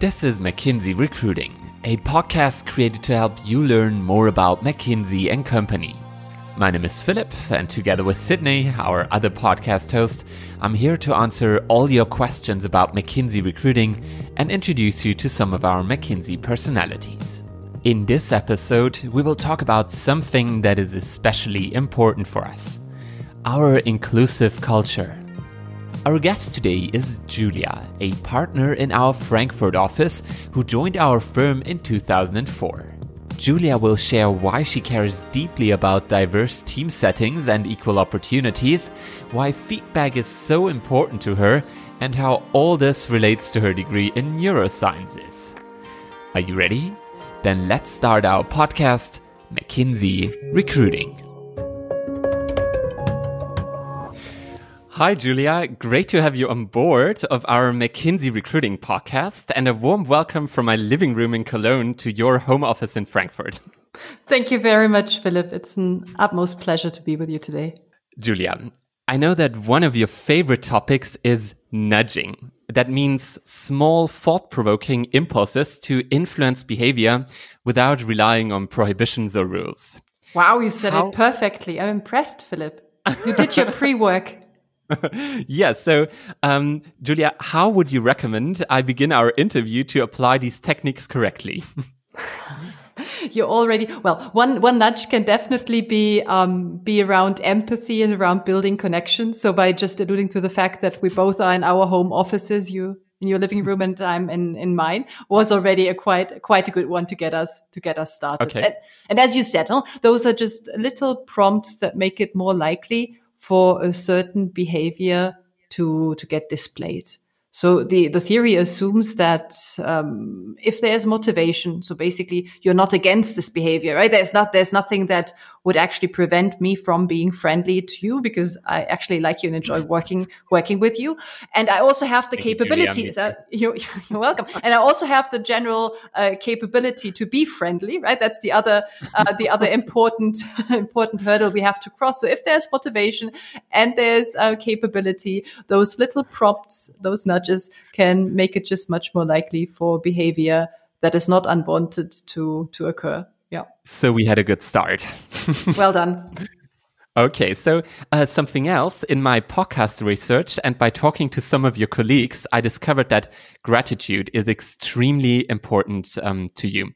This is McKinsey Recruiting, a podcast created to help you learn more about McKinsey and Company. My name is Philip, and together with Sydney, our other podcast host, I'm here to answer all your questions about McKinsey recruiting and introduce you to some of our McKinsey personalities. In this episode, we will talk about something that is especially important for us our inclusive culture. Our guest today is Julia, a partner in our Frankfurt office who joined our firm in 2004. Julia will share why she cares deeply about diverse team settings and equal opportunities, why feedback is so important to her, and how all this relates to her degree in neurosciences. Are you ready? Then let's start our podcast, McKinsey Recruiting. Hi, Julia. Great to have you on board of our McKinsey recruiting podcast and a warm welcome from my living room in Cologne to your home office in Frankfurt. Thank you very much, Philip. It's an utmost pleasure to be with you today. Julia, I know that one of your favorite topics is nudging. That means small thought provoking impulses to influence behavior without relying on prohibitions or rules. Wow, you said How? it perfectly. I'm impressed, Philip. You did your pre work. yeah. So, um, Julia, how would you recommend I begin our interview to apply these techniques correctly? you already well one one nudge can definitely be um, be around empathy and around building connections so by just alluding to the fact that we both are in our home offices you in your living room and i'm in in mine was already a quite quite a good one to get us to get us started okay. and, and as you said huh, those are just little prompts that make it more likely for a certain behavior to to get displayed. So the, the theory assumes that um, if there's motivation, so basically you're not against this behavior, right? There's not there's nothing that would actually prevent me from being friendly to you because I actually like you and enjoy working working with you. And I also have the Thank capability. You, uh, you're, you're, welcome. And I also have the general uh, capability to be friendly, right? That's the other uh, the other important important hurdle we have to cross. So if there's motivation and there's uh, capability, those little prompts, those nudges can make it just much more likely for behavior that is not unwanted to to occur. Yeah. So we had a good start. well done. Okay, so uh, something else in my podcast research and by talking to some of your colleagues, I discovered that gratitude is extremely important um, to you.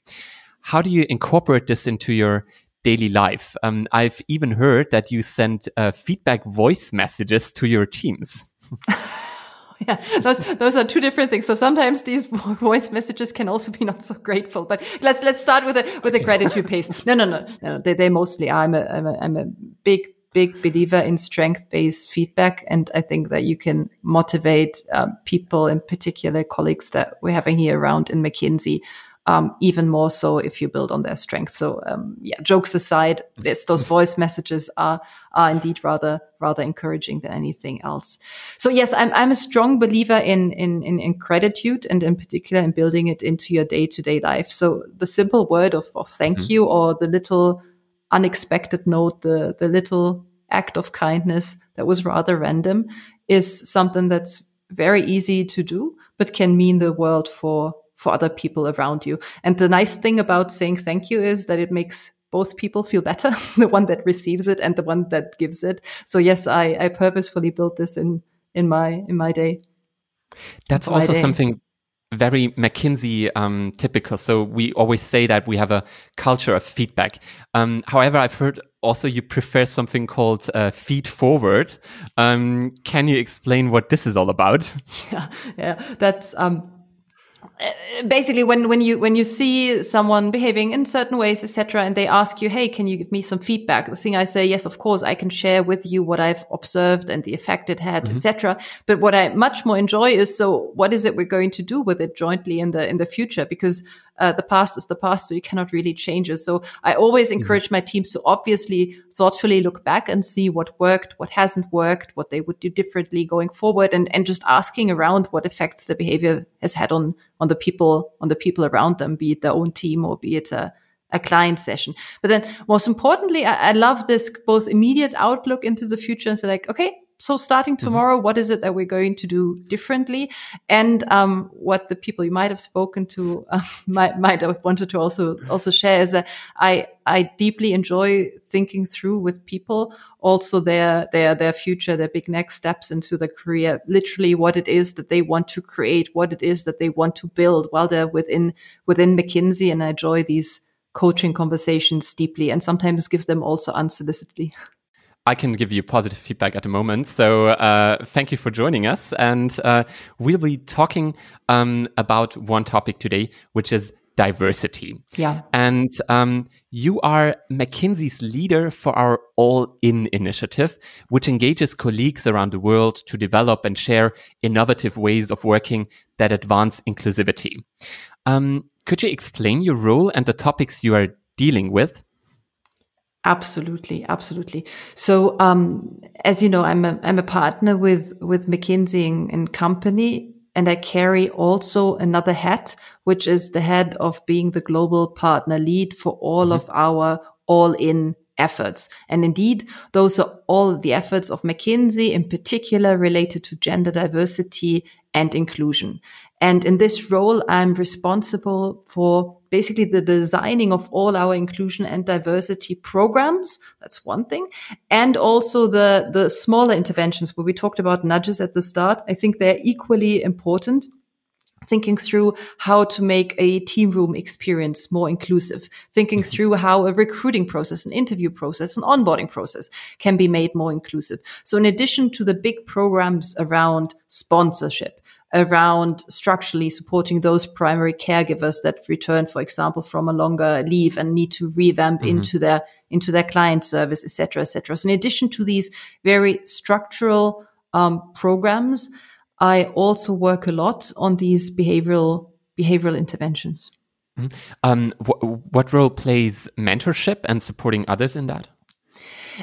How do you incorporate this into your daily life? Um, I've even heard that you send uh, feedback voice messages to your teams. yeah, those those are two different things. So sometimes these voice messages can also be not so grateful. But let's let's start with a with a gratitude piece. No, no, no, no. They they mostly are. I'm a I'm a, I'm a big big believer in strength based feedback, and I think that you can motivate um, people, in particular colleagues that we're having here around in McKinsey, um, even more so if you build on their strength. So um, yeah, jokes aside, those voice messages are are indeed rather rather encouraging than anything else. So yes, I'm I'm a strong believer in in in, in gratitude and in particular in building it into your day to day life. So the simple word of of thank mm-hmm. you or the little unexpected note, the the little act of kindness that was rather random is something that's very easy to do, but can mean the world for for other people around you. And the nice thing about saying thank you is that it makes both people feel better, the one that receives it and the one that gives it. So yes, I, I purposefully built this in, in my, in my day. That's also day. something very McKinsey um, typical. So we always say that we have a culture of feedback. Um, however, I've heard also you prefer something called uh, feed forward. Um, can you explain what this is all about? Yeah, yeah, that's um, basically when when you when you see someone behaving in certain ways etc and they ask you hey can you give me some feedback? The thing i say yes of course i can share with you what i've observed and the effect it had mm-hmm. etc but what i much more enjoy is so what is it we're going to do with it jointly in the in the future? Because uh, the past is the past, so you cannot really change it. So I always mm-hmm. encourage mm-hmm. my teams to obviously thoughtfully look back and see what worked, what hasn't worked, what they would do differently going forward, and and just asking around what effects the behavior has had on on the people on the people around them, be it their own team or be it a a client session. But then most importantly, I, I love this both immediate outlook into the future and say like, okay, so starting mm-hmm. tomorrow, mm-hmm. what is it that we're going to do differently? And um, what the people you might have spoken to uh, might might have wanted to also also share is that I I deeply enjoy thinking through with people also their their their future, their big next steps into their career, literally what it is that they want to create, what it is that they want to build while they're within within McKinsey. And I enjoy these coaching conversations deeply and sometimes give them also unsolicitedly. I can give you positive feedback at the moment. So uh, thank you for joining us. And uh, we'll be talking um, about one topic today, which is diversity. Yeah. And um, you are McKinsey's leader for our All In initiative, which engages colleagues around the world to develop and share innovative ways of working that advance inclusivity. Um, could you explain your role and the topics you are dealing with? Absolutely, absolutely. So, um, as you know, I'm a I'm a partner with with McKinsey and Company, and I carry also another hat, which is the head of being the global partner lead for all mm-hmm. of our all in efforts. And indeed, those are all the efforts of McKinsey, in particular related to gender diversity and inclusion. And in this role, I'm responsible for basically the designing of all our inclusion and diversity programs. That's one thing. And also the, the smaller interventions where we talked about nudges at the start. I think they're equally important thinking through how to make a team room experience more inclusive, thinking mm-hmm. through how a recruiting process, an interview process, an onboarding process can be made more inclusive. So in addition to the big programs around sponsorship, around structurally supporting those primary caregivers that return, for example, from a longer leave and need to revamp mm-hmm. into their into their client service, etc., etc. So, in addition to these very structural um, programs, I also work a lot on these behavioral behavioral interventions. Mm-hmm. Um, wh- what role plays mentorship and supporting others in that?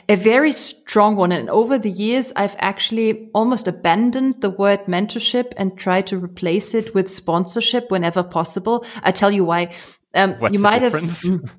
A very strong one. And over the years, I've actually almost abandoned the word mentorship and tried to replace it with sponsorship whenever possible. I tell you why. Um, you might difference? have, mm,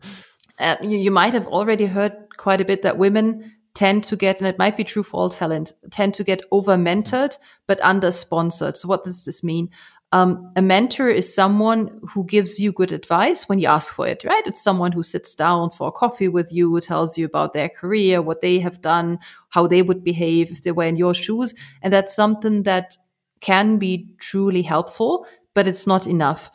uh, you, you might have already heard quite a bit that women tend to get, and it might be true for all talent, tend to get over mentored, but under sponsored. So what does this mean? Um, a mentor is someone who gives you good advice when you ask for it, right? It's someone who sits down for coffee with you, who tells you about their career, what they have done, how they would behave if they were in your shoes. And that's something that can be truly helpful, but it's not enough.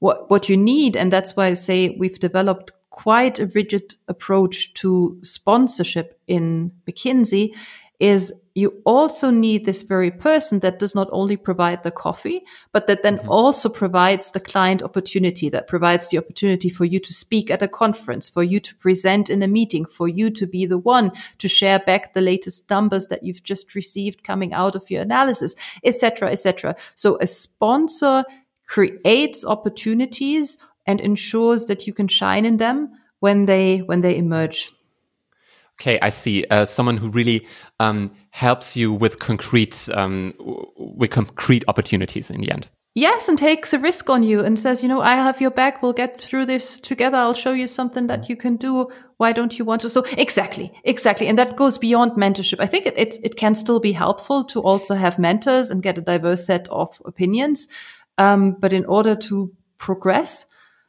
What, what you need, and that's why I say we've developed quite a rigid approach to sponsorship in McKinsey, is you also need this very person that does not only provide the coffee, but that then mm-hmm. also provides the client opportunity, that provides the opportunity for you to speak at a conference, for you to present in a meeting, for you to be the one to share back the latest numbers that you've just received coming out of your analysis, etc., etc. So a sponsor creates opportunities and ensures that you can shine in them when they when they emerge. Okay, I see. Uh, someone who really um, helps you with concrete um, with concrete opportunities in the end. Yes, and takes a risk on you and says, you know, I have your back. We'll get through this together. I'll show you something that you can do. Why don't you want to? So exactly, exactly, and that goes beyond mentorship. I think it it, it can still be helpful to also have mentors and get a diverse set of opinions. Um, but in order to progress,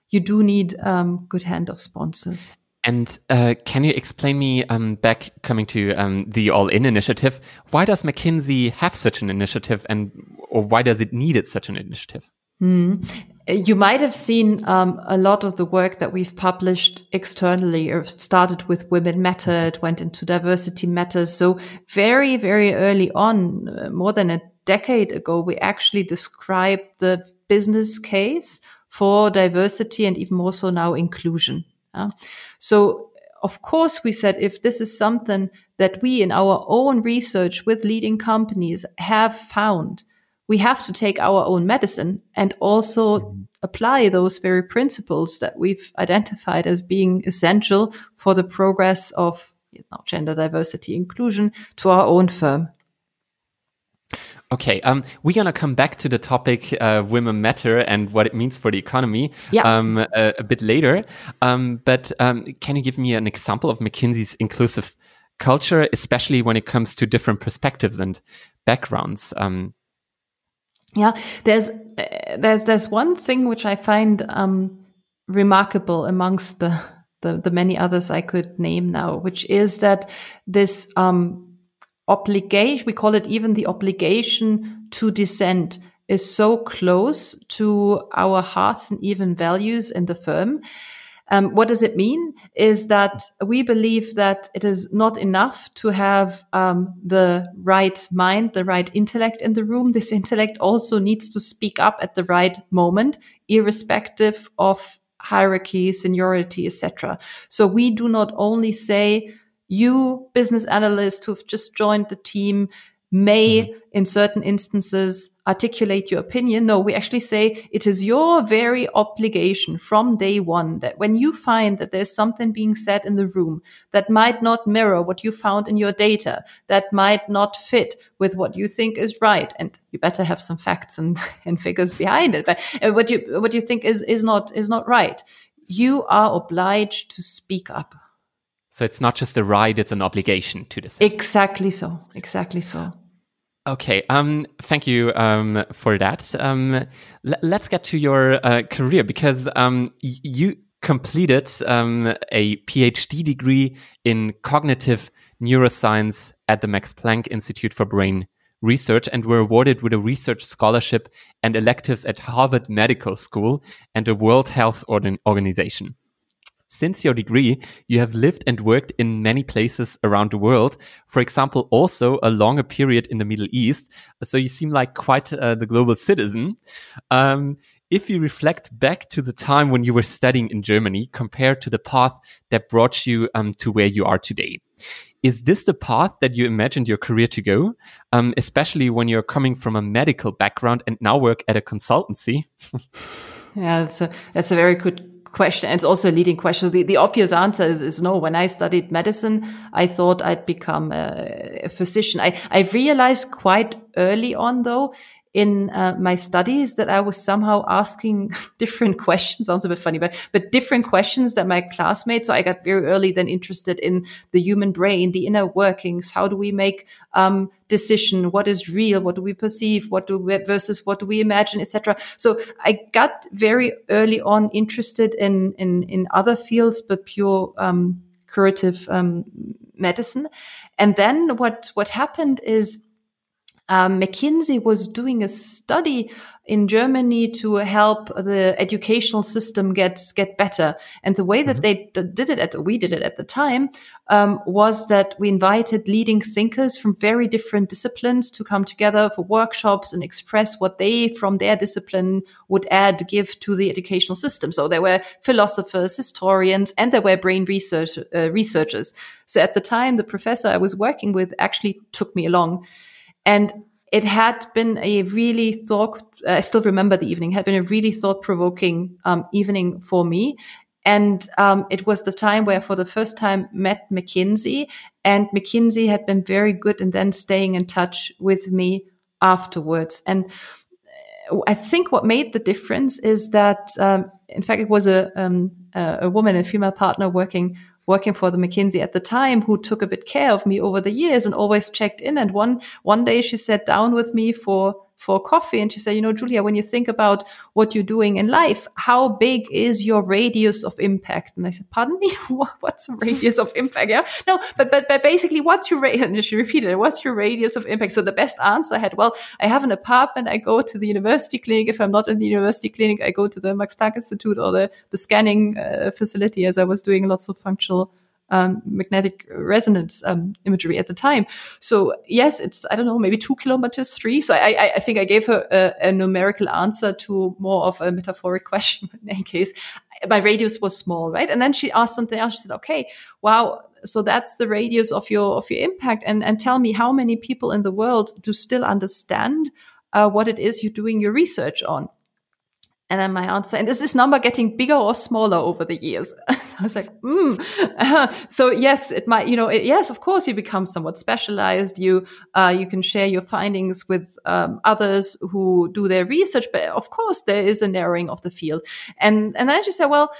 you do need um, good hand of sponsors. And uh, can you explain me, um, back coming to um, the All In initiative, why does McKinsey have such an initiative and or why does it need it such an initiative? Mm. You might have seen um, a lot of the work that we've published externally It started with Women Matter, it went into Diversity Matters. So very, very early on, uh, more than a decade ago, we actually described the business case for diversity and even more so now inclusion. Uh, so, of course, we said if this is something that we in our own research with leading companies have found, we have to take our own medicine and also mm-hmm. apply those very principles that we've identified as being essential for the progress of you know, gender diversity inclusion to our own firm. Okay, um, we're gonna come back to the topic uh, women matter and what it means for the economy yeah. um, a, a, bit later. Um, but um, can you give me an example of McKinsey's inclusive culture, especially when it comes to different perspectives and backgrounds. Um, yeah, there's uh, there's there's one thing which I find um, remarkable amongst the, the, the many others I could name now, which is that this um, obligation we call it even the obligation to dissent is so close to our hearts and even values in the firm um, what does it mean? Is that we believe that it is not enough to have um, the right mind, the right intellect in the room. This intellect also needs to speak up at the right moment, irrespective of hierarchy, seniority, etc. So we do not only say, you business analyst who've just joined the team, may mm-hmm. in certain instances articulate your opinion. No, we actually say it is your very obligation from day one that when you find that there's something being said in the room that might not mirror what you found in your data, that might not fit with what you think is right, and you better have some facts and, and figures behind it, but uh, what you, what you think is, is not, is not right. You are obliged to speak up. So it's not just a right, it's an obligation to this. Exactly so. Exactly so. Okay. Um, thank you um, for that. Um, let's get to your uh, career because um, you completed um, a PhD degree in cognitive neuroscience at the Max Planck Institute for Brain Research and were awarded with a research scholarship and electives at Harvard Medical School and the World Health Organization. Since your degree, you have lived and worked in many places around the world. For example, also a longer period in the Middle East. So you seem like quite uh, the global citizen. Um, if you reflect back to the time when you were studying in Germany compared to the path that brought you um, to where you are today, is this the path that you imagined your career to go? Um, especially when you're coming from a medical background and now work at a consultancy? yeah, that's a, that's a very good question. It's also a leading question. The, the obvious answer is, is, no. When I studied medicine, I thought I'd become a, a physician. I, I realized quite early on, though, in uh, my studies that I was somehow asking different questions. Sounds a bit funny, but but different questions that my classmates. So I got very early then interested in the human brain, the inner workings. How do we make um, decision? What is real? What do we perceive? What do we versus what do we imagine, etc. So I got very early on interested in in in other fields, but pure um, curative um, medicine. And then what what happened is um, McKinsey was doing a study in Germany to help the educational system get get better. And the way that mm-hmm. they did it at we did it at the time um, was that we invited leading thinkers from very different disciplines to come together for workshops and express what they from their discipline would add give to the educational system. So there were philosophers, historians, and there were brain research uh, researchers. So at the time, the professor I was working with actually took me along and it had been a really thought, I still remember the evening, had been a really thought provoking um, evening for me. And um, it was the time where, for the first time, met McKinsey, and McKinsey had been very good and then staying in touch with me afterwards. And uh, I think what made the difference is that, um, in fact, it was a, um, a woman, a female partner working working for the McKinsey at the time who took a bit care of me over the years and always checked in. And one, one day she sat down with me for for coffee and she said, you know, Julia, when you think about what you're doing in life, how big is your radius of impact? And I said, pardon me, what's radius of impact? Yeah, no, but, but, but basically what's your radius? And she repeated what's your radius of impact? So the best answer I had, well, I have an apartment. I go to the university clinic. If I'm not in the university clinic, I go to the Max Planck Institute or the, the scanning uh, facility as I was doing lots of functional um, magnetic resonance um, imagery at the time. So yes, it's I don't know maybe two kilometers, three. So I, I think I gave her a, a numerical answer to more of a metaphoric question. in any case, my radius was small, right? And then she asked something else. She said, "Okay, wow." So that's the radius of your of your impact, and and tell me how many people in the world do still understand uh, what it is you're doing your research on. And then my answer, and is this number getting bigger or smaller over the years? I was like, hmm. So yes, it might, you know, it, yes, of course, you become somewhat specialized. You, uh, you can share your findings with um, others who do their research, but of course, there is a narrowing of the field. And and then she said, well,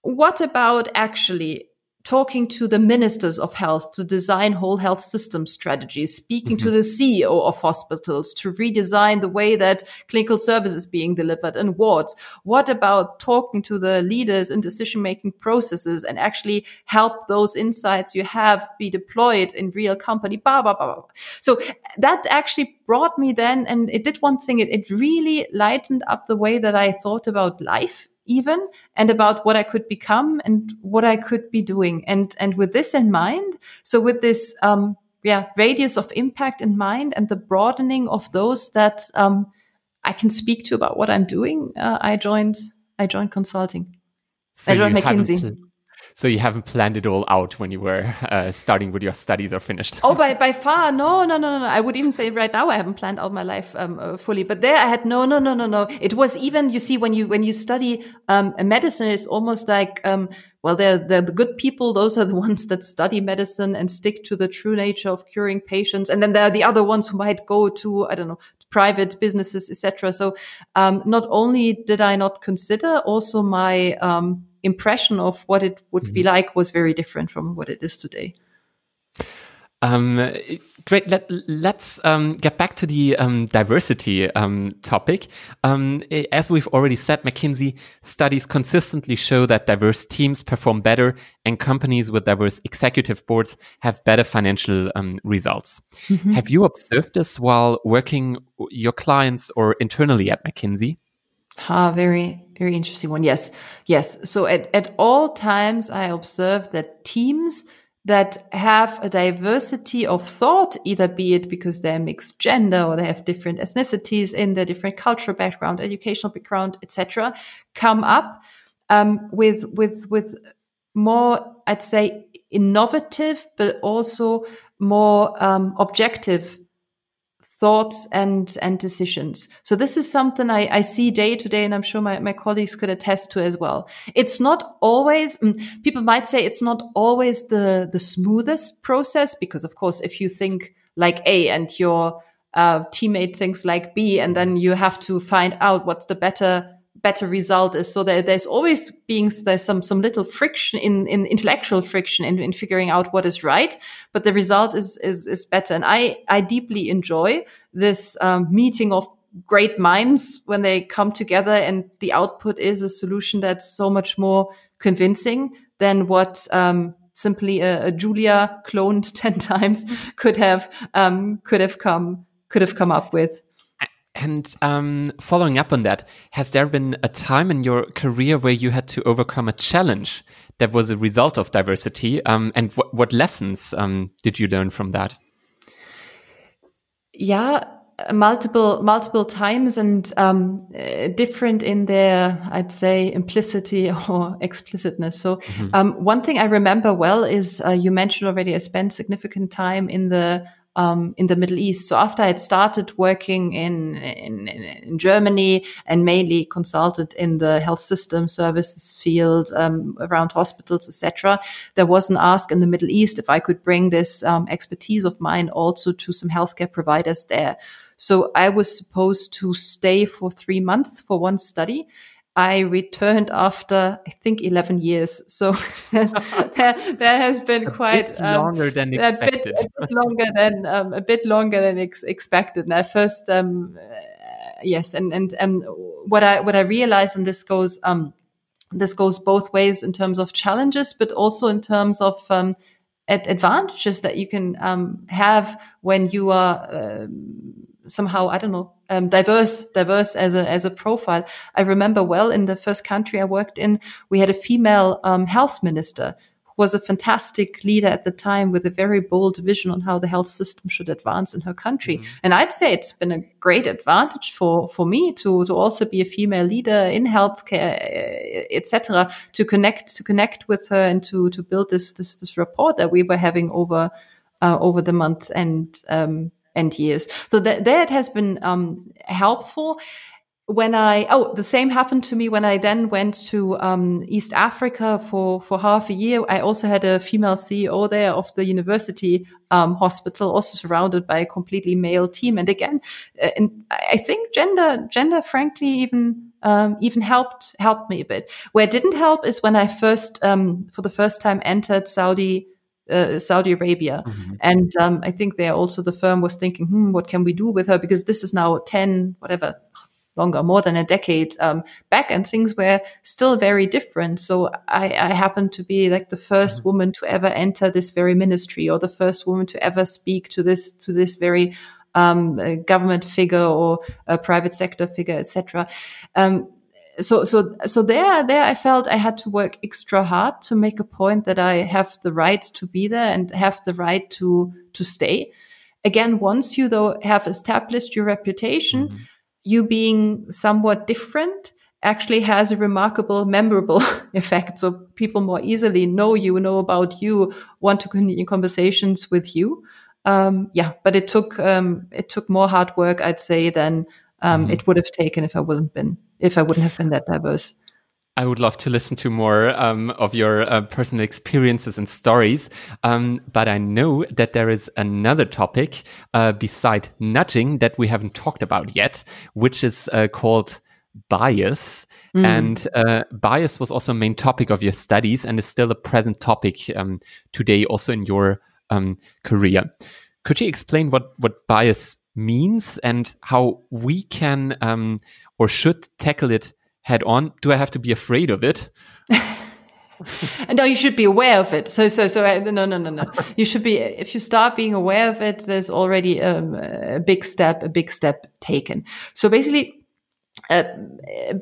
what about actually talking to the ministers of health to design whole health system strategies, speaking mm-hmm. to the CEO of hospitals to redesign the way that clinical service is being delivered in wards? What about talking to the leaders in decision making processes and actually help those insights you have be deployed in real company? Blah, blah, blah, blah. So that actually brought me then, and it did one thing, it, it really lightened up the way that I thought about life even and about what I could become and what I could be doing. And, and with this in mind, so with this, um, yeah, radius of impact in mind and the broadening of those that, um, I can speak to about what I'm doing, uh, I joined, I joined consulting. So I joined McKinsey. So you haven't planned it all out when you were uh, starting with your studies or finished? oh, by, by far, no, no, no, no. I would even say right now I haven't planned out my life um, uh, fully. But there I had no, no, no, no, no. It was even you see when you when you study um, medicine, it's almost like um, well, they're, they're the good people. Those are the ones that study medicine and stick to the true nature of curing patients. And then there are the other ones who might go to, I don't know, private businesses, etc. So, um, not only did I not consider, also my, um, impression of what it would mm-hmm. be like was very different from what it is today. Um, great. Let, us um, get back to the um, diversity um, topic. Um, as we've already said, McKinsey studies consistently show that diverse teams perform better and companies with diverse executive boards have better financial um, results. Mm-hmm. Have you observed this while working your clients or internally at McKinsey? Ah, very, very interesting one. Yes. Yes. So at, at all times, I observe that teams that have a diversity of thought, either be it because they're mixed gender or they have different ethnicities in their different cultural background, educational background, etc., come up um, with with with more, I'd say, innovative, but also more um, objective thoughts and and decisions. So this is something i, I see day to day and i'm sure my, my colleagues could attest to as well. It's not always mm, people might say it's not always the the smoothest process because of course if you think like a and your uh, teammate thinks like b and then you have to find out what's the better better result is. So there, there's always being there's some some little friction in in intellectual friction in, in figuring out what is right, but the result is is is better. And I I deeply enjoy this um, meeting of great minds when they come together and the output is a solution that's so much more convincing than what um, simply a, a, Julia cloned ten times could have um, could have come could have come up with. And um, following up on that, has there been a time in your career where you had to overcome a challenge that was a result of diversity? Um, and wh what lessons um, did you learn from that? Yeah, multiple multiple times and um, different in their i'd say implicity or explicitness so mm -hmm. um, one thing i remember well is uh, you mentioned already i spent significant time in the um, in the Middle East. So after I had started working in, in, in Germany and mainly consulted in the health system services field um, around hospitals, etc., there was an ask in the Middle East if I could bring this um, expertise of mine also to some healthcare providers there. So I was supposed to stay for three months for one study. I returned after I think 11 years. So there, there, has been quite a um, longer than expected. A bit, a bit longer than um, a bit longer than ex expected. And I first, um, uh, yes, and and um, what I what I realized, and this goes um, this goes both ways in terms of challenges, but also in terms of um, advantages that you can um, have when you are uh, somehow I don't know um, diverse diverse as a as a profile. I remember well in the first country I worked in, we had a female um, health minister who was a fantastic leader at the time with a very bold vision on how the health system should advance in her country. Mm -hmm. And I'd say it's been a great advantage for for me to to also be a female leader in healthcare, etc. To connect to connect with her and to to build this this this rapport that we were having over uh, over the month and um, and years. So that that has been um, helpful. When I oh the same happened to me when I then went to um, East Africa for for half a year. I also had a female CEO there of the university um, hospital, also surrounded by a completely male team. And again, uh, and I think gender gender frankly even um, even helped helped me a bit. Where it didn't help is when I first, um, for the first time, entered Saudi uh, Saudi Arabia, mm-hmm. and um, I think there also the firm was thinking, hmm, what can we do with her? Because this is now ten whatever longer, more than a decade um, back, and things were still very different. So I, I happened to be like the 1st mm-hmm. woman to ever enter this very ministry, or the first woman to ever speak to this to this very um, government figure or a private sector figure, etc. Um, so so so there there I felt I had to work extra hard to make a point that I have the right to be there and have the right to to stay. Again, once you though have established your reputation, mm-hmm you being somewhat different actually has a remarkable, memorable effect. So people more easily know you, know about you, want to continue conversations with you. Um, yeah, but it took um, it took more hard work, I'd say, than um, mm-hmm. it would have taken if I wasn't been if I wouldn't have been that diverse. I would love to listen to more um, of your uh, personal experiences and stories. Um, but I know that there is another topic uh, beside nudging that we haven't talked about yet, which is uh, called bias. Mm. And uh, bias was also a main topic of your studies and is still a present topic um, today, also in your um, career. Could you explain what, what bias means and how we can um, or should tackle it head on? Do I have to be afraid of it? no, you should be aware of it. So, so, so, uh, no, no, no, no. you should be, if you start being aware of it, there's already um, a big step, a big step taken. So basically, uh,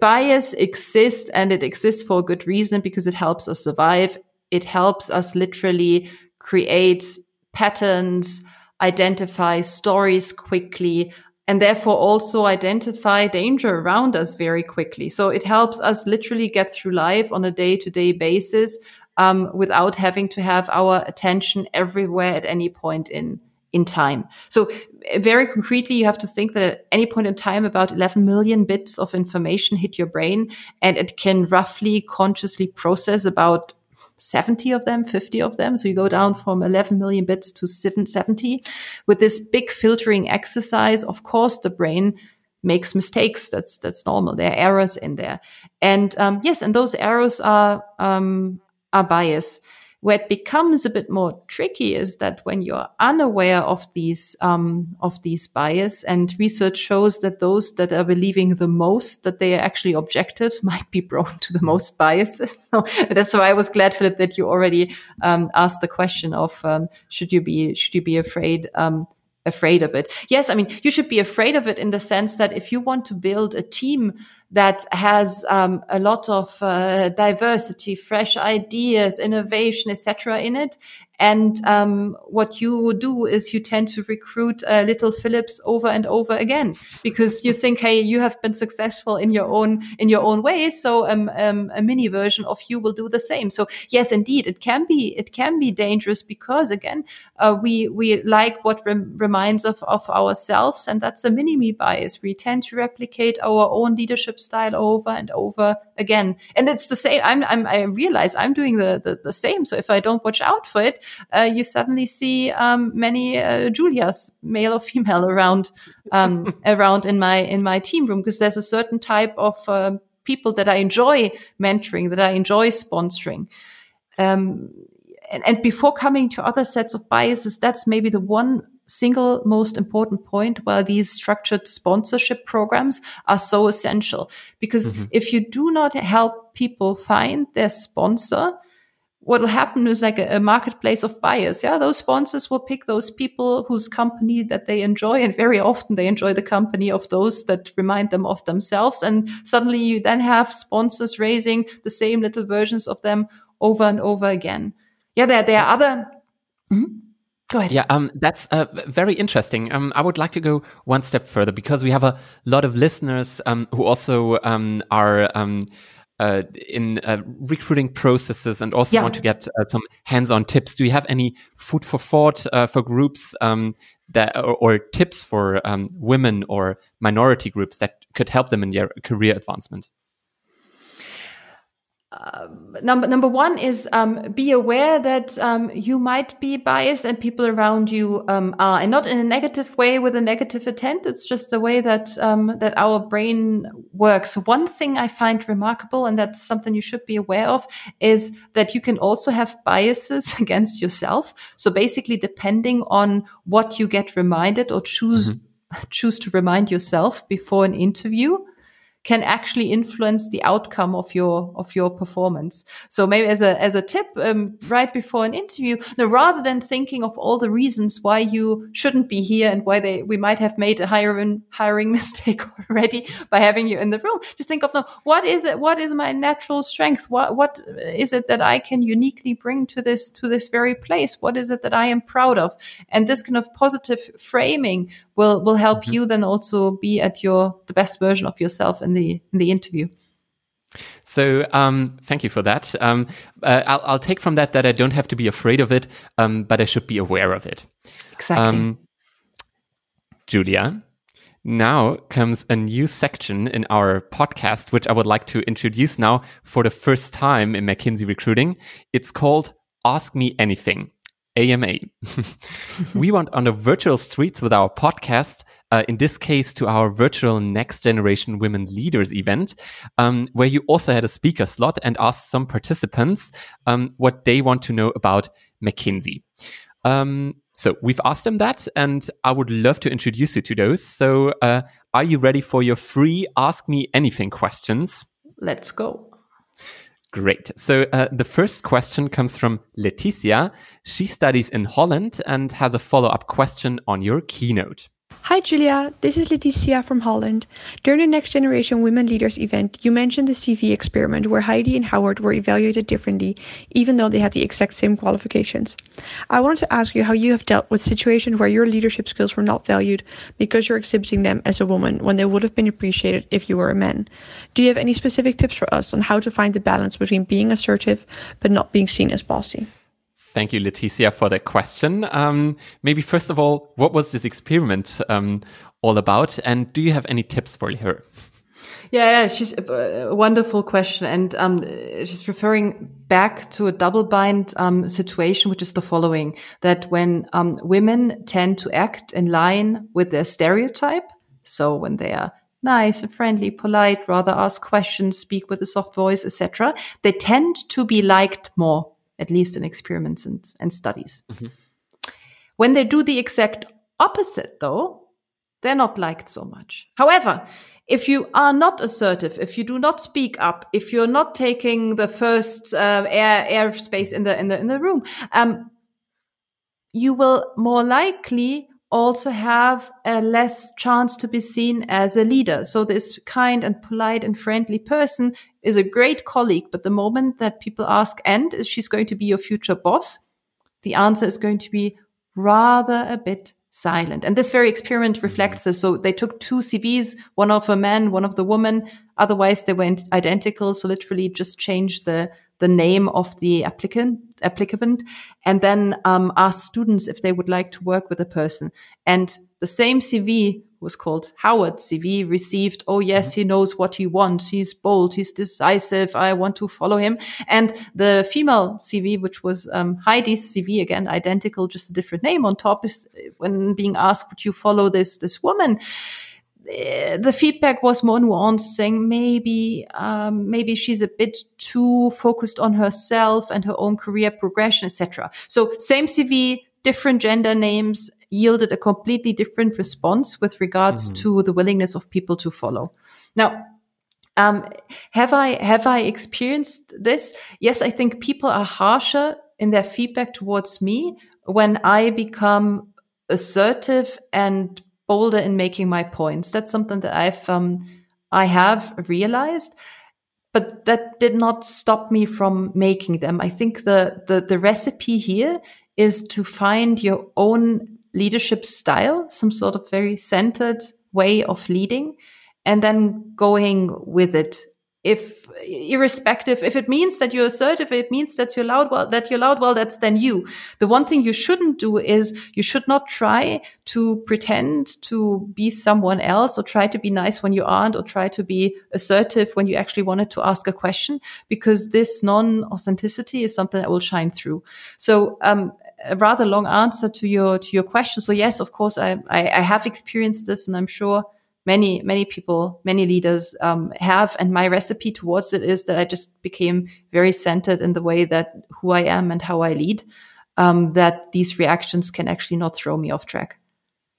bias exists and it exists for a good reason because it helps us survive. It helps us literally create patterns, identify stories quickly, and therefore also identify danger around us very quickly. So it helps us literally get through life on a day to day basis um, without having to have our attention everywhere at any point in in time. So very concretely, you have to think that at any point in time, about 11 million bits of information hit your brain and it can roughly consciously process about 70 of them, 50 of them. So you go down from 11 million bits to 770. With this big filtering exercise, of course, the brain makes mistakes. That's that's normal. There are errors in there, and um, yes, and those errors are um, are bias. Where it becomes a bit more tricky is that when you're unaware of these um, of these bias, and research shows that those that are believing the most that they are actually objectives might be prone to the most biases. So that's why I was glad, Philip, that you already um, asked the question of um, should you be should you be afraid um, afraid of it? Yes, I mean you should be afraid of it in the sense that if you want to build a team that has um, a lot of uh, diversity, fresh ideas, innovation, etc. in it, and um, what you do is you tend to recruit uh, little Philips over and over again because you think, hey, you have been successful in your own in your own way, so um, um, a mini version of you will do the same. So yes, indeed, it can be it can be dangerous because again, uh, we we like what rem- reminds of of ourselves, and that's a mini me bias. We tend to replicate our own leadership style over and over again, and it's the same. I'm, I'm I realize I'm doing the, the the same. So if I don't watch out for it, uh, you suddenly see um, many uh, Julias, male or female, around um, around in my in my team room because there's a certain type of uh, people that I enjoy mentoring, that I enjoy sponsoring. Um, and, and before coming to other sets of biases, that's maybe the one single most important point where these structured sponsorship programs are so essential. Because mm-hmm. if you do not help people find their sponsor, what will happen is like a, a, marketplace of bias. Yeah, those sponsors will pick those people whose company that they enjoy, and very often they enjoy the company of those that remind them of themselves. And suddenly you then have sponsors raising the same little versions of them over and over again. Yeah, there there are other. Mm-hmm. Go ahead. Yeah, um, that's uh, very interesting. Um, I would like to go one step further because we have a lot of listeners um, who also um, are um, uh, in uh, recruiting processes and also yeah. want to get uh, some hands-on tips. Do you have any food for thought uh, for groups um, that, or, or tips for um, women or minority groups that could help them in their career advancement? Number number one is um, be aware that um, you might be biased and people around you um, are, and not in a negative way with a negative intent. It's just the way that um, that our brain works. One thing I find remarkable, and that's something you should be aware of, is that you can also have biases against yourself. So basically, depending on what you get reminded or choose mm-hmm. choose to remind yourself before an interview can actually influence the outcome of your of your performance. So maybe as a as a tip, um, right before an interview, now rather than thinking of all the reasons why you shouldn't be here and why they we might have made a hiring hiring mistake already by having you in the room, just think of no, what is it? What is my natural strength? What what is it that I can uniquely bring to this to this very place? What is it that I am proud of? And this kind of positive framing will will help mm-hmm. you then also be at your the best version of yourself in the in the interview. So um, thank you for that. Um, uh, I'll, I'll, take from that that I don't have to be afraid of it, um, but I should be aware of it. Exactly. Um, Julia, now comes a new section in our podcast, which I would like to introduce now for the first time in McKinsey Recruiting. It's called Ask Me Anything. AMA. we went on the virtual streets with our podcast, uh, in this case to our virtual Next Generation Women Leaders event, um, where you also had a speaker slot and asked some participants um, what they want to know about McKinsey. Um, so we've asked them that, and I would love to introduce you to those. So, uh, are you ready for your free Ask Me Anything questions? Let's go. Great. So uh, the first question comes from Leticia. She studies in Holland and has a follow up question on your keynote. Hi Julia, this is Leticia from Holland. During the Next Generation Women Leaders event, you mentioned the CV experiment where Heidi and Howard were evaluated differently, even though they had the exact same qualifications. I wanted to ask you how you have dealt with situations where your leadership skills were not valued because you're exhibiting them as a woman when they would have been appreciated if you were a man. Do you have any specific tips for us on how to find the balance between being assertive but not being seen as bossy? Thank you, Leticia, for the question. Um, maybe first of all, what was this experiment um, all about? And do you have any tips for her? Yeah, yeah, she's a, wonderful question, and um, she's referring back to a double bind um, situation, which is the following: that when um, women tend to act in line with their stereotype, so when they are nice and friendly, polite, rather ask questions, speak with a soft voice, etc., they tend to be liked more at least in experiments and, and studies. Mm-hmm. When they do the exact opposite, though, they're not liked so much. However, if you are not assertive, if you do not speak up, if you're not taking the first uh, air airspace in the in the in the room, um, you will more likely also have a less chance to be seen as a leader. So this kind and polite and friendly person is a great colleague. But the moment that people ask, and is she's going to be your future boss? The answer is going to be rather a bit silent. And this very experiment reflects this. So they took two CVs, one of a man, one of the woman. Otherwise they went identical. So literally just changed the, the name of the applicant, applicant, and then um, asked students if they would like to work with a person. And the same CV was called Howard CV received, oh yes, he knows what he wants. He's bold. He's decisive. I want to follow him. And the female CV, which was um, Heidi's CV, again, identical, just a different name on top is when being asked, would you follow this, this woman? Eh, the feedback was more nuanced, saying maybe um, maybe she's a bit too focused on herself and her own career progression, etc. So same CV, different gender names, yielded a completely different response with regards mm-hmm. to the willingness of people to follow. Now, um, have I have I experienced this? Yes, I think people are harsher in their feedback towards me when I become assertive and bolder in making my points. That's something that I've um, I have realized, but that did not stop me from making them. I think the the, the recipe here is to find your own leadership style, some sort of very centered way of leading, and then going with it if irrespective, if it means that you're assertive, it means that you're loud, well, that you're loud, well, that's then you. The one thing you shouldn't do is you should not try to pretend to be someone else or try to be nice when you aren't or try to be assertive when you actually wanted to ask a question because this non-authenticity is something that will shine through. So, um, a rather long answer to your to your question. So yes, of course, I, I, I have experienced this, and I'm sure many many people, many leaders um, have. And my recipe towards it is that I just became very centered in the way that who I am and how I lead. Um, that these reactions can actually not throw me off track.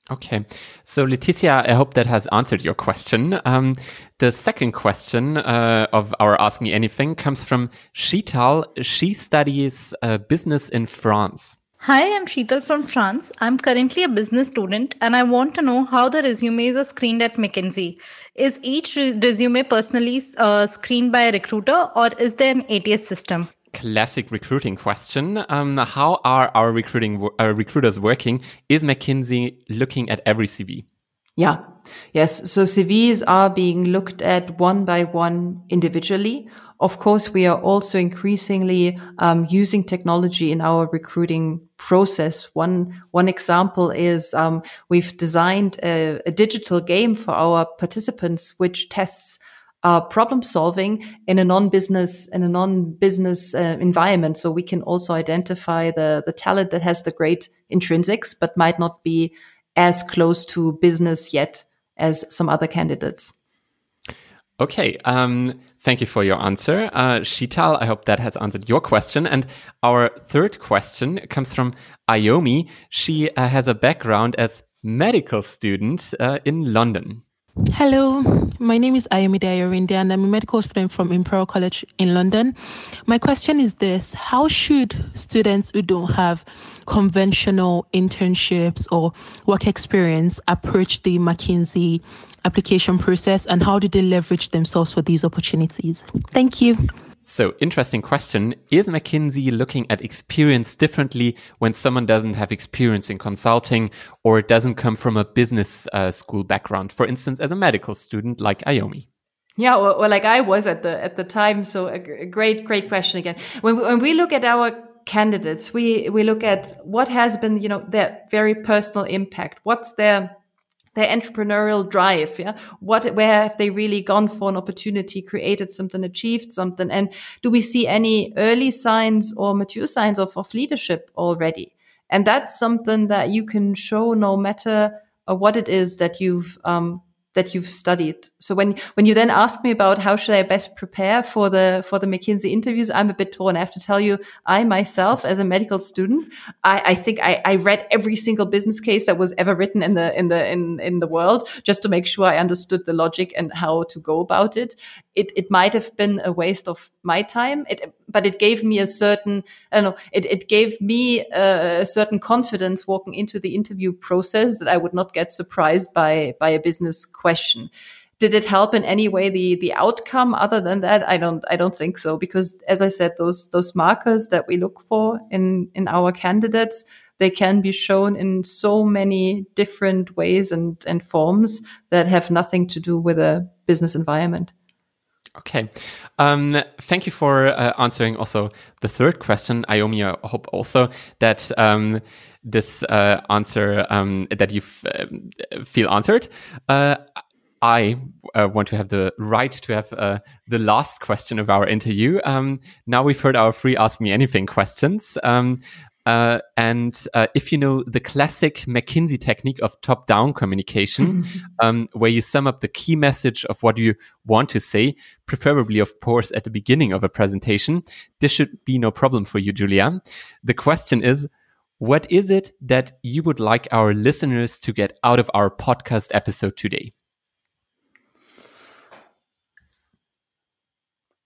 Okay. So, Leticia, I hope that has answered your question. Um, the second question uh, of our Ask Me Anything comes from Shital. She studies uh, business in France. Hi, I'm Sheetal from France. I'm currently a business student and I want to know how the resumes are screened at McKinsey. Is each re- resume personally uh, screened by a recruiter or is there an ATS system? Classic recruiting question. Um, how are our recruiting uh, recruiters working? Is McKinsey looking at every CV? Yeah. Yes. So CVs are being looked at one by one individually of course, we are also increasingly um, using technology in our recruiting process. One one example is um, we've designed a, a, digital game for our participants, which tests uh, problem solving in a non-business in a non-business uh, environment. So we can also identify the the talent that has the great intrinsics, but might not be as close to business yet as some other candidates. Okay. Um, thank you for your answer. Uh, Shital, I hope that has answered your question. And our third question comes from Ayomi. She uh, has a background as medical student uh, in London. Hello, my name is Ayomide Ayorinde and I'm a medical student from Imperial College in London. My question is this How should students who don't have conventional internships or work experience approach the McKinsey application process and how do they leverage themselves for these opportunities? Thank you. So, interesting question. Is McKinsey looking at experience differently when someone doesn't have experience in consulting or it doesn't come from a business uh, school background, for instance, as a medical student like Ayomi? Yeah, or, or, like I was at the at the time. So a, a great, great question again. When we, when we look at our candidates, we we look at what has been, you know, their very personal impact. What's their their entrepreneurial drive yeah? What where have they really gone for an opportunity created something achieved something? And do we see any early signs or mature signs of, of leadership already? And that's something that you can show no matter uh, what it is that you've um, that you've studied. So when when you then ask me about how should I best prepare for the for the McKinsey interviews, I'm a bit torn. I have to tell you, I myself, as a medical student, I, I think I, I read every single business case that was ever written in the in the in in the world just to make sure I understood the logic and how to go about it it, it might have been a waste of my time, it, but it gave me a certain, I don't know, it, it gave me a, a, certain confidence walking into the interview process that I would not get surprised by, by a business question. Did it help in any way the, the outcome other than that? I don't, I don't think so. Because as I said, those, those markers that we look for in, in our candidates, they can be shown in so many different ways and, and forms that have nothing to do with a business environment. Okay. Um, thank you for uh, answering also the third question. Ayomi, I hope also that um, this uh, answer um, that you uh, feel answered. Uh, I uh, want to have the right to have uh, the last question of our interview. Um, now we've heard our free Ask Me Anything questions. Uh, and uh, if you know the classic McKinsey technique of top down communication, um, where you sum up the key message of what you want to say, preferably, of course, at the beginning of a presentation, this should be no problem for you, Julia. The question is, what is it that you would like our listeners to get out of our podcast episode today?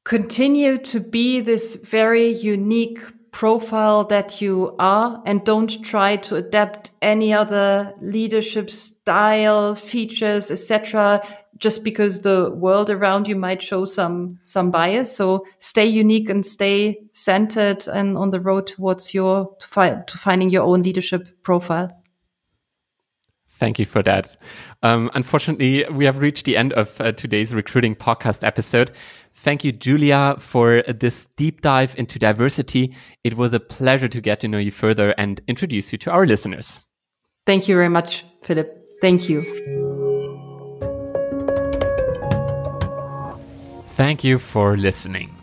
Continue to be this very unique profile that you are and don't try to adapt any other leadership style features etc just because the world around you might show some some bias so stay unique and stay centered and on the road towards your to, fi to finding your own leadership profile Thank you for that. Um, unfortunately, we have reached the end of uh, today's recruiting podcast episode. Thank you, Julia, for this deep dive into diversity. It was a pleasure to get to know you further and introduce you to our listeners. Thank you very much, Philip. Thank you. Thank you for listening.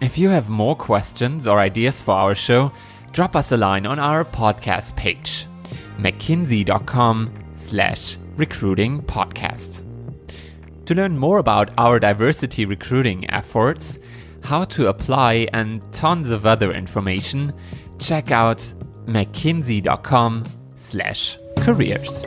If you have more questions or ideas for our show, drop us a line on our podcast page, mckinsey.com slash recruiting podcast. To learn more about our diversity recruiting efforts, how to apply, and tons of other information, check out mckinsey.com slash careers.